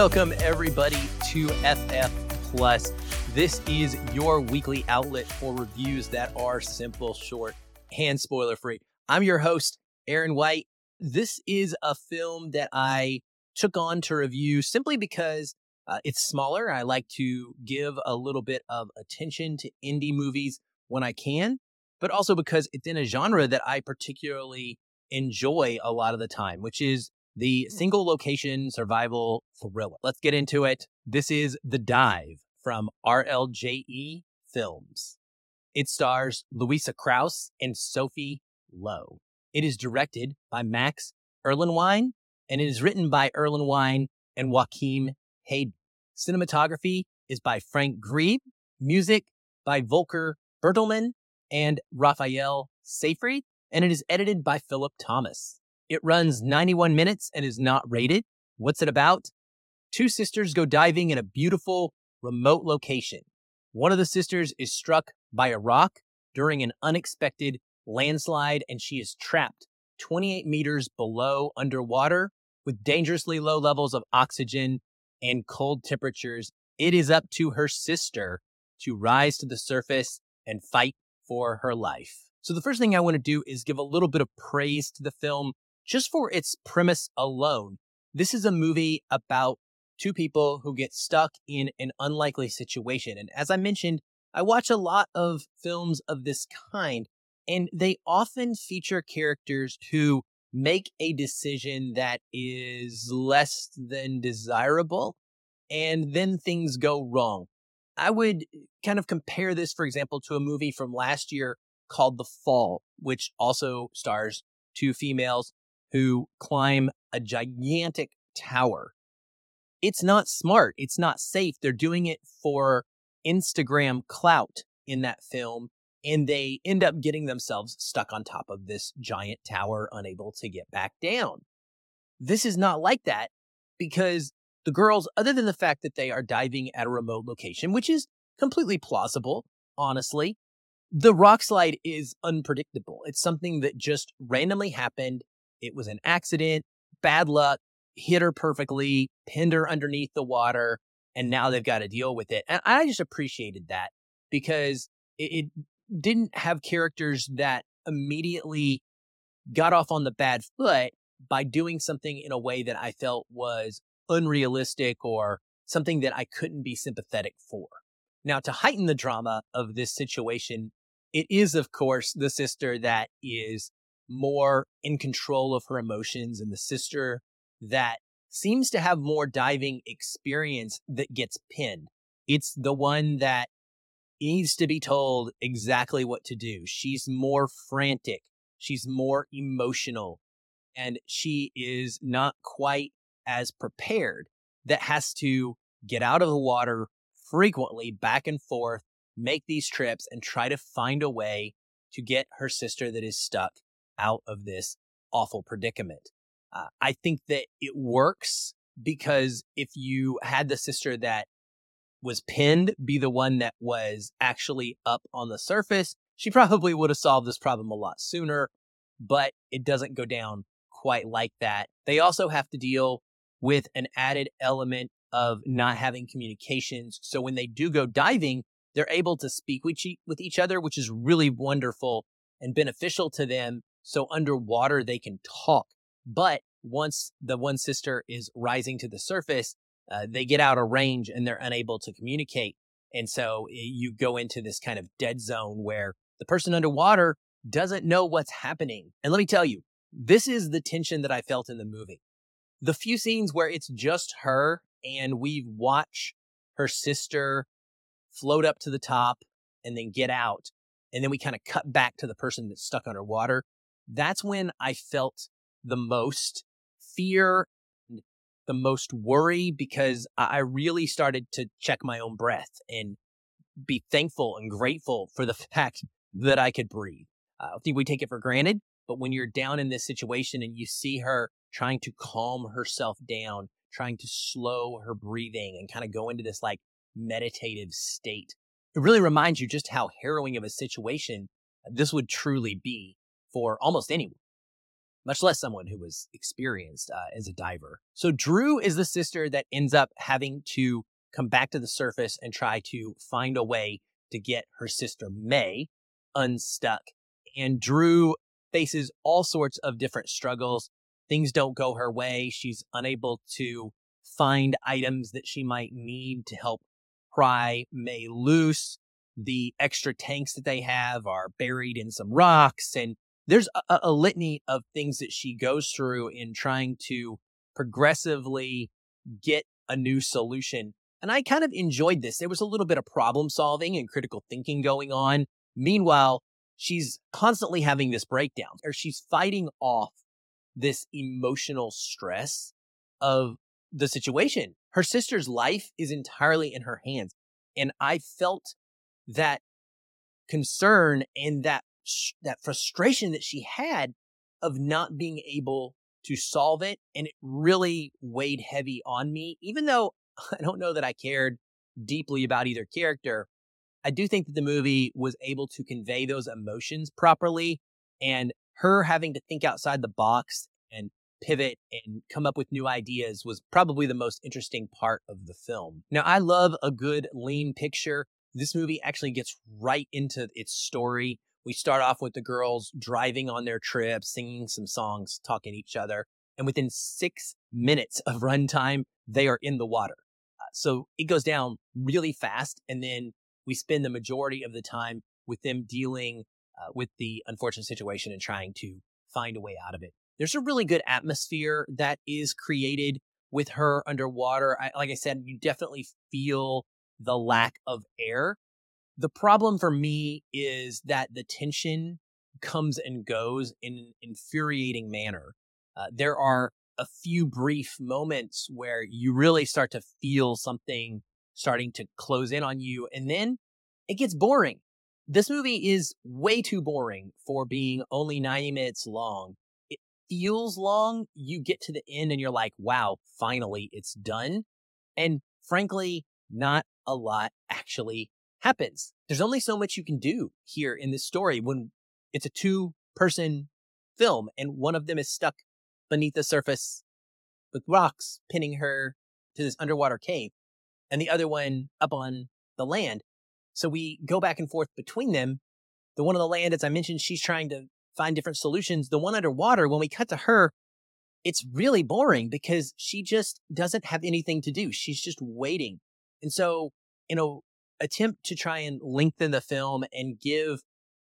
Welcome everybody to FF Plus. This is your weekly outlet for reviews that are simple, short, and spoiler free. I'm your host, Aaron White. This is a film that I took on to review simply because uh, it's smaller. I like to give a little bit of attention to indie movies when I can, but also because it's in a genre that I particularly enjoy a lot of the time, which is the hmm. single location survival thriller. Let's get into it. This is The Dive from RLJE Films. It stars Louisa Krause and Sophie Lowe. It is directed by Max Erlenwein and it is written by Erlenwein and Joachim Hayden. Cinematography is by Frank Griebe. Music by Volker Bertelmann and Raphael Seyfried. And it is edited by Philip Thomas. It runs 91 minutes and is not rated. What's it about? Two sisters go diving in a beautiful, remote location. One of the sisters is struck by a rock during an unexpected landslide and she is trapped 28 meters below underwater with dangerously low levels of oxygen and cold temperatures. It is up to her sister to rise to the surface and fight for her life. So the first thing I want to do is give a little bit of praise to the film just for its premise alone. This is a movie about two people who get stuck in an unlikely situation. And as I mentioned, I watch a lot of films of this kind, and they often feature characters who make a decision that is less than desirable, and then things go wrong. I would eh, kind of compare this, for example, to a movie from last year called The Fall, which also stars two females who climb a gigantic tower. It's not smart. It's not safe. They're doing it for Instagram clout in that film and they end up getting themselves stuck on top of this giant tower, unable to get back down. This is not like that because the girls, other than the fact that they are diving at a remote location, which is completely plausible, honestly, the rock slide is unpredictable. It's something that just randomly happened. It was an accident, bad luck, hit her perfectly, pinned her underneath the water, and now they've got to deal with it. And I just appreciated that because it, it didn't have characters that immediately got off on the bad foot by doing something in a way that I felt was unrealistic or something that I couldn't be sympathetic for. Now, to heighten the drama of this situation, it is, of course, the sister that is more in control of her emotions and the sister that seems to have more diving experience that gets pinned. It's the one that needs to be told exactly what to do. She's more frantic. She's more emotional and she is not quite as prepared that has to get out of the water frequently back and forth, make these trips and try to find a way to get her sister that is stuck out of this awful predicament. Uh, I think that it works because if you had the sister that was pinned be the one that was actually up on the surface, she probably would have solved this problem a lot sooner, but it doesn't go down quite like that. They also have to deal with an added element of not having communications. So when they do go diving, they're able to speak with each other, which is really wonderful and beneficial to them. So underwater, they can talk. But once the one sister is rising to the surface, uh, they get out of range and they're unable to communicate. And so eh, you go into this kind of dead zone where the person underwater doesn't know what's happening. And let me tell you, this is the tension that I felt in the movie. The few scenes where it's just her and we watch her sister float up to the top and then get out. And then we kind of cut back to the person that's stuck underwater. That's when I felt the most fear the most worry because I really started to check my own breath and be thankful and grateful for the fact that I could breathe. Uh, I think we take it for granted, but when you're down in this situation and you see her trying to calm herself down, trying to slow her breathing and kind of go into this like meditative state, it really reminds you just how harrowing of a situation this would truly be for almost anyone. much less someone who was experienced uh, as a diver. So Drew is the sister that ends up having to come back to the surface and try to find a way to get her sister May unstuck. And Drew faces all sorts of different struggles. Things don't go her way. She's unable to find items that she might need to help pry May loose. The extra tanks that they have are buried in some rocks. And there's a, a litany of things that she goes through in trying to progressively get a new solution. And I kind of enjoyed this. There was a little bit of problem solving and critical thinking going on. Meanwhile, she's constantly having this breakdown or she's fighting off this emotional stress of the situation. Her sister's life is entirely in her hands. And I felt that concern and that that frustration that she had of not being able to solve it and it really weighed heavy on me even though I don't know that I cared deeply about either character I do think that the movie was able to convey those emotions properly and her having to think outside the box and pivot and come up with new ideas was probably the most interesting part of the film. Now, I love a good lean picture. This movie actually gets right into its story. We start off with the girls driving on their trip, singing some songs, talking to each other. And within six minutes of runtime, they are in the water. Uh, so it goes down really fast. And then we spend the majority of the time with them dealing uh, with the unfortunate situation and trying to find a way out of it. There's a really good atmosphere that is created with her underwater. I, like I said, you definitely feel the lack of air. The problem for me is that the tension comes and goes in an infuriating manner. Uh, there are a few brief moments where you really start to feel something starting to close in on you. And then it gets boring. This movie is way too boring for being only 90 minutes long. It feels long. You get to the end and you're like, wow, finally it's done. And frankly, not a lot actually happens. There's only so much you can do here in this story when it's a two person film and one of them is stuck beneath the surface with rocks pinning her to this underwater cave and the other one up on the land. So we go back and forth between them. The one on the land, as I mentioned, she's trying to find different solutions. The one underwater, when we cut to her, it's really boring because she just doesn't have anything to do. She's just waiting. And so, in a attempt to try and lengthen the film and give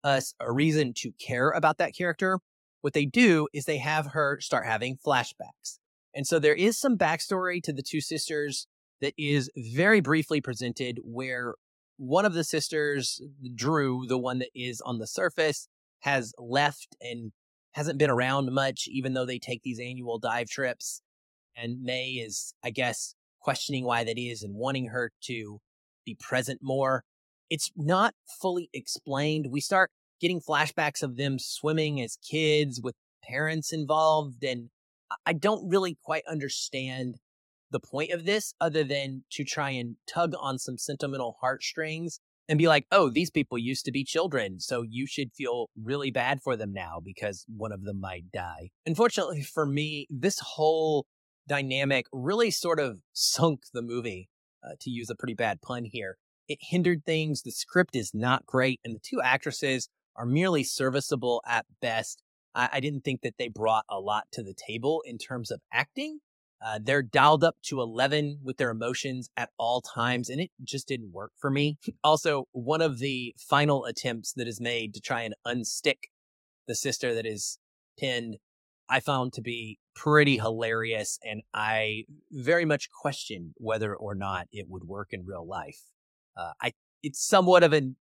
us a reason to care about that character, what they do is they have her start having flashbacks. And so there is some backstory to the two sisters that is very briefly presented where one of the sisters, Drew, the one that is on the surface, has left and hasn't been around much, even though they take these annual dive trips. And May is, I guess, questioning why that is and wanting her to be present more. It's not fully explained. We start getting flashbacks of them swimming as kids with parents involved. And I don't really quite understand the point of this other than to try and tug on some sentimental heartstrings and be like, oh, these people used to be children, so you should feel really bad for them now because one of them might die. Unfortunately for me, this whole dynamic really sort of sunk the movie, uh, to use a pretty bad pun here. It hindered things, the script is not great, and the two actresses are merely serviceable at best. I, I didn't think that they brought a lot to the table in terms of acting, uh, they're dialed up to 11 with their emotions at all times, and it just didn't work for me. also, one of the final attempts that is made to try and unstick the sister that is pinned, I found to be pretty hilarious, and I very much questioned whether or not it would work in real life. Uh, I it's somewhat of an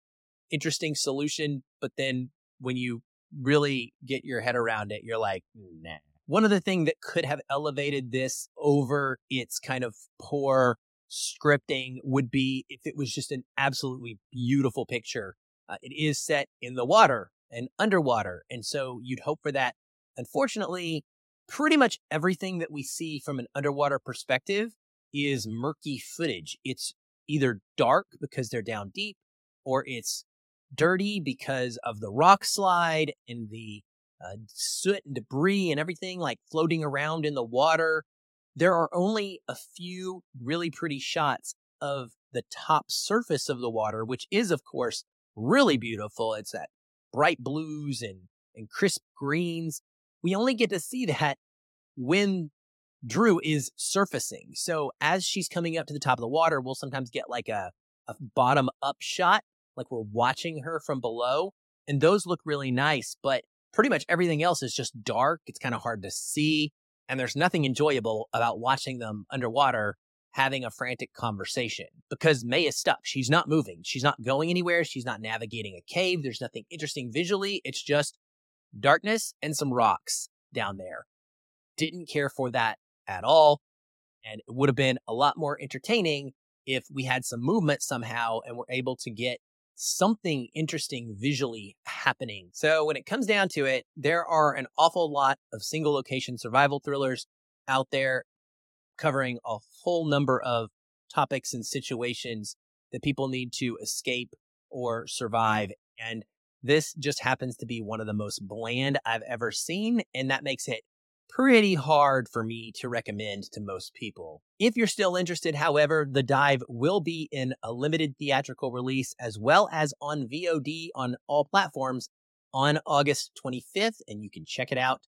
interesting solution, but then when you really get your head around it, you're like, nah, one other thing that could have elevated this over its kind of poor scripting would be if it was just an absolutely beautiful picture. Uh, it is set in the water and underwater, and so you'd hope for that. Unfortunately, pretty much everything that we see from an underwater perspective is murky footage. It's either dark because they're down deep, or it's dirty because of the rock slide and the uh, soot and debris and everything like floating around in the water. There are only a few really pretty shots of the top surface of the water, which is, of course, really beautiful. It's that bright blues and, and crisp greens. We only get to see that when Drew is surfacing. So as she's coming up to the top of the water, we'll sometimes get like a, a bottom up shot, like we're watching her from below. And those look really nice, but pretty much everything else is just dark. It's kind of hard to see. And there's nothing enjoyable about watching them underwater having a frantic conversation because May is stuck. She's not moving. She's not going anywhere. She's not navigating a cave. There's nothing interesting visually. It's just darkness and some rocks down there. Didn't care for that at all. And it would have been a lot more entertaining if we had some movement somehow and were able to get something interesting visually happening. So when it comes down to it, there are an awful lot of single location survival thrillers out there covering a whole number of topics and situations that people need to escape or survive. And this just happens to be one of the most bland I've ever seen. And that makes it pretty hard for me to recommend to most people. If you're still interested, however, The Dive will be in a limited theatrical release as well as on VOD on all platforms on August 25th, and you can check it out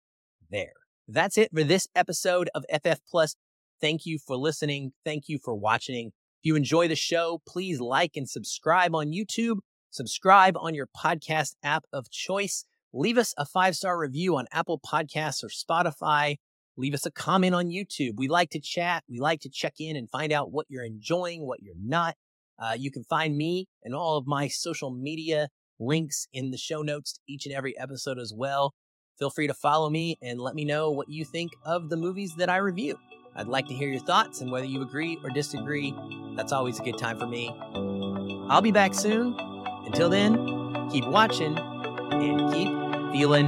there. That's it for this episode of FF Plus. Thank you for listening. Thank you for watching. If you enjoy the show, please like and subscribe on YouTube, subscribe on your podcast app of choice leave us a five star review on Apple Podcasts or Spotify. Leave us a comment on YouTube. We like to chat. We like to check in and find out what you're enjoying, what you're not. Uh, you can find me and all of my social media links in the show notes to each and every episode as well. Feel free to follow me and let me know what you think of the movies that I review. I'd like to hear your thoughts and whether you agree or disagree. That's always a good time for me. I'll be back soon. Until then, keep watching and keep feeling